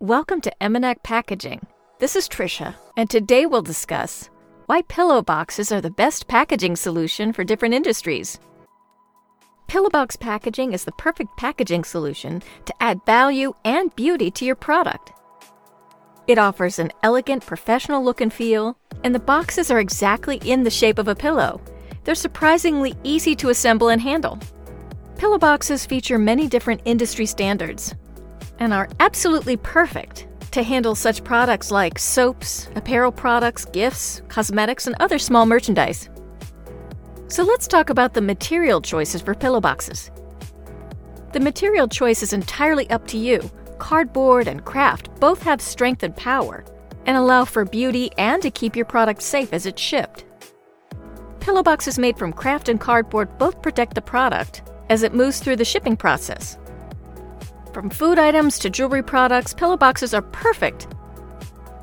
Welcome to Emenac Packaging. This is Trisha, and today we'll discuss why pillow boxes are the best packaging solution for different industries. Pillow box packaging is the perfect packaging solution to add value and beauty to your product. It offers an elegant, professional look and feel, and the boxes are exactly in the shape of a pillow. They're surprisingly easy to assemble and handle. Pillow boxes feature many different industry standards, and are absolutely perfect to handle such products like soaps, apparel products, gifts, cosmetics, and other small merchandise. So let's talk about the material choices for pillow boxes. The material choice is entirely up to you. Cardboard and craft both have strength and power and allow for beauty and to keep your product safe as it's shipped. Pillow boxes made from craft and cardboard both protect the product as it moves through the shipping process from food items to jewelry products, pillow boxes are perfect.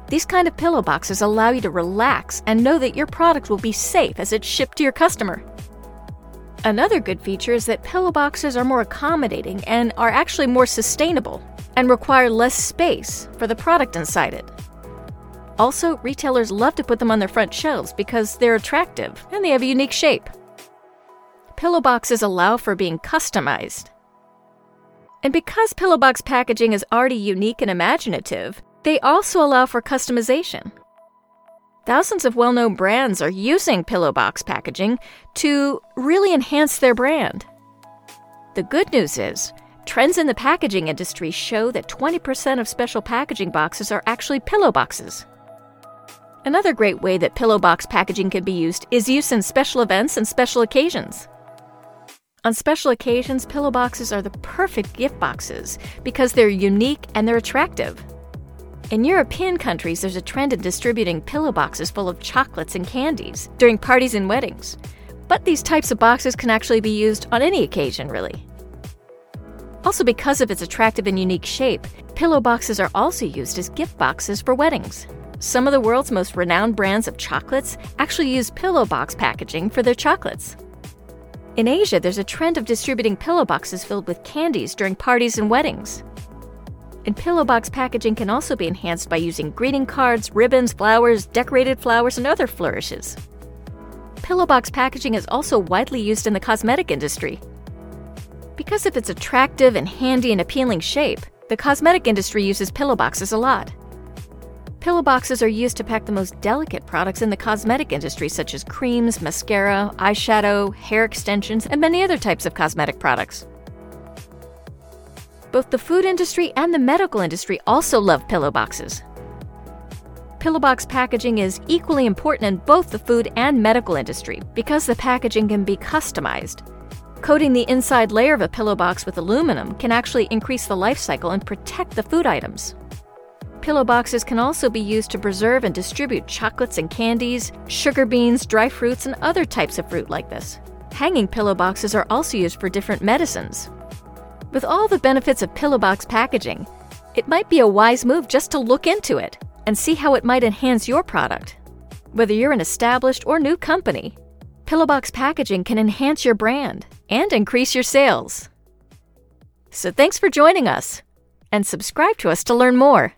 These kind of pillow boxes allow you to relax and know that your product will be safe as it's shipped to your customer. Another good feature is that pillow boxes are more accommodating and are actually more sustainable and require less space for the product inside it. Also, retailers love to put them on their front shelves because they're attractive and they have a unique shape. Pillow boxes allow for being customized and because Pillowbox packaging is already unique and imaginative, they also allow for customization. Thousands of well known brands are using Pillowbox packaging to really enhance their brand. The good news is, trends in the packaging industry show that 20% of special packaging boxes are actually pillow boxes. Another great way that Pillowbox packaging can be used is use in special events and special occasions. On special occasions, pillow boxes are the perfect gift boxes because they're unique and they're attractive. In European countries, there's a trend in distributing pillow boxes full of chocolates and candies during parties and weddings. But these types of boxes can actually be used on any occasion, really. Also, because of its attractive and unique shape, pillow boxes are also used as gift boxes for weddings. Some of the world's most renowned brands of chocolates actually use pillow box packaging for their chocolates. In Asia, there's a trend of distributing pillow boxes filled with candies during parties and weddings. And pillow box packaging can also be enhanced by using greeting cards, ribbons, flowers, decorated flowers, and other flourishes. Pillow box packaging is also widely used in the cosmetic industry. Because of its attractive and handy and appealing shape, the cosmetic industry uses pillow boxes a lot. Pillow boxes are used to pack the most delicate products in the cosmetic industry, such as creams, mascara, eyeshadow, hair extensions, and many other types of cosmetic products. Both the food industry and the medical industry also love pillow boxes. Pillow box packaging is equally important in both the food and medical industry because the packaging can be customized. Coating the inside layer of a pillow box with aluminum can actually increase the life cycle and protect the food items. Pillow boxes can also be used to preserve and distribute chocolates and candies, sugar beans, dry fruits, and other types of fruit like this. Hanging pillow boxes are also used for different medicines. With all the benefits of pillow box packaging, it might be a wise move just to look into it and see how it might enhance your product. Whether you're an established or new company, pillow box packaging can enhance your brand and increase your sales. So thanks for joining us, and subscribe to us to learn more.